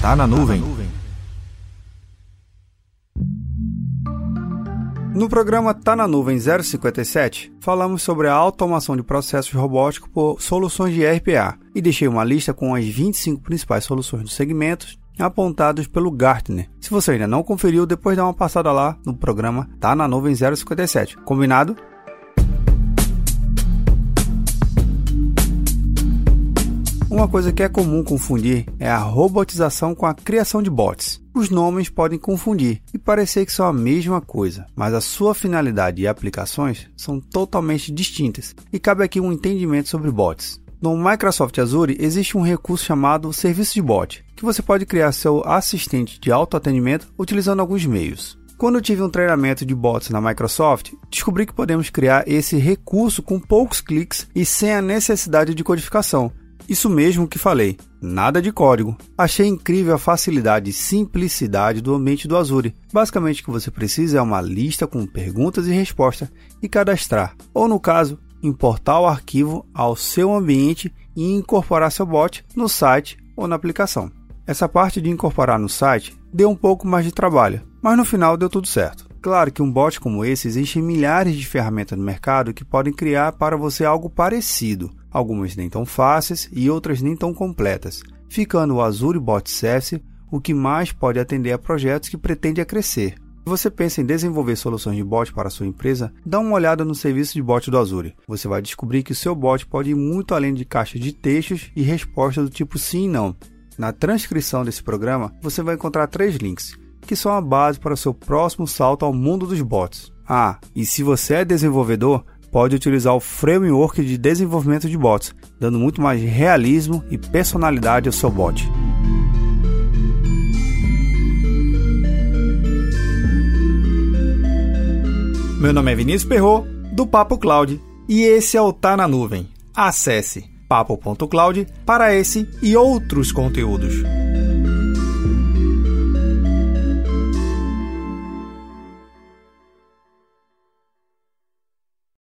Tá na nuvem. No programa Tá na Nuvem 057, falamos sobre a automação de processos robóticos por soluções de RPA e deixei uma lista com as 25 principais soluções dos segmentos apontados pelo Gartner. Se você ainda não conferiu, depois dá uma passada lá no programa Tá na Nuvem 057. Combinado? Uma coisa que é comum confundir é a robotização com a criação de bots. Os nomes podem confundir e parecer que são a mesma coisa, mas a sua finalidade e aplicações são totalmente distintas, e cabe aqui um entendimento sobre bots. No Microsoft Azure existe um recurso chamado Serviço de Bot, que você pode criar seu assistente de autoatendimento utilizando alguns meios. Quando eu tive um treinamento de bots na Microsoft, descobri que podemos criar esse recurso com poucos cliques e sem a necessidade de codificação, isso mesmo que falei, nada de código. Achei incrível a facilidade e simplicidade do ambiente do Azure. Basicamente o que você precisa é uma lista com perguntas e respostas e cadastrar, ou no caso, importar o arquivo ao seu ambiente e incorporar seu bot no site ou na aplicação. Essa parte de incorporar no site deu um pouco mais de trabalho, mas no final deu tudo certo. Claro que um bot como esse existe milhares de ferramentas no mercado que podem criar para você algo parecido, algumas nem tão fáceis e outras nem tão completas, ficando o Azure Bot Service o que mais pode atender a projetos que pretende a crescer. Se você pensa em desenvolver soluções de bot para a sua empresa, dá uma olhada no serviço de bot do Azure. Você vai descobrir que o seu bot pode ir muito além de caixas de textos e respostas do tipo sim e não. Na transcrição desse programa, você vai encontrar três links, que são a base para o seu próximo salto ao mundo dos bots. Ah, e se você é desenvolvedor, pode utilizar o framework de desenvolvimento de bots, dando muito mais realismo e personalidade ao seu bot. Meu nome é Vinícius Perro do Papo Cloud, e esse é o Tá na Nuvem. Acesse papo.cloud para esse e outros conteúdos.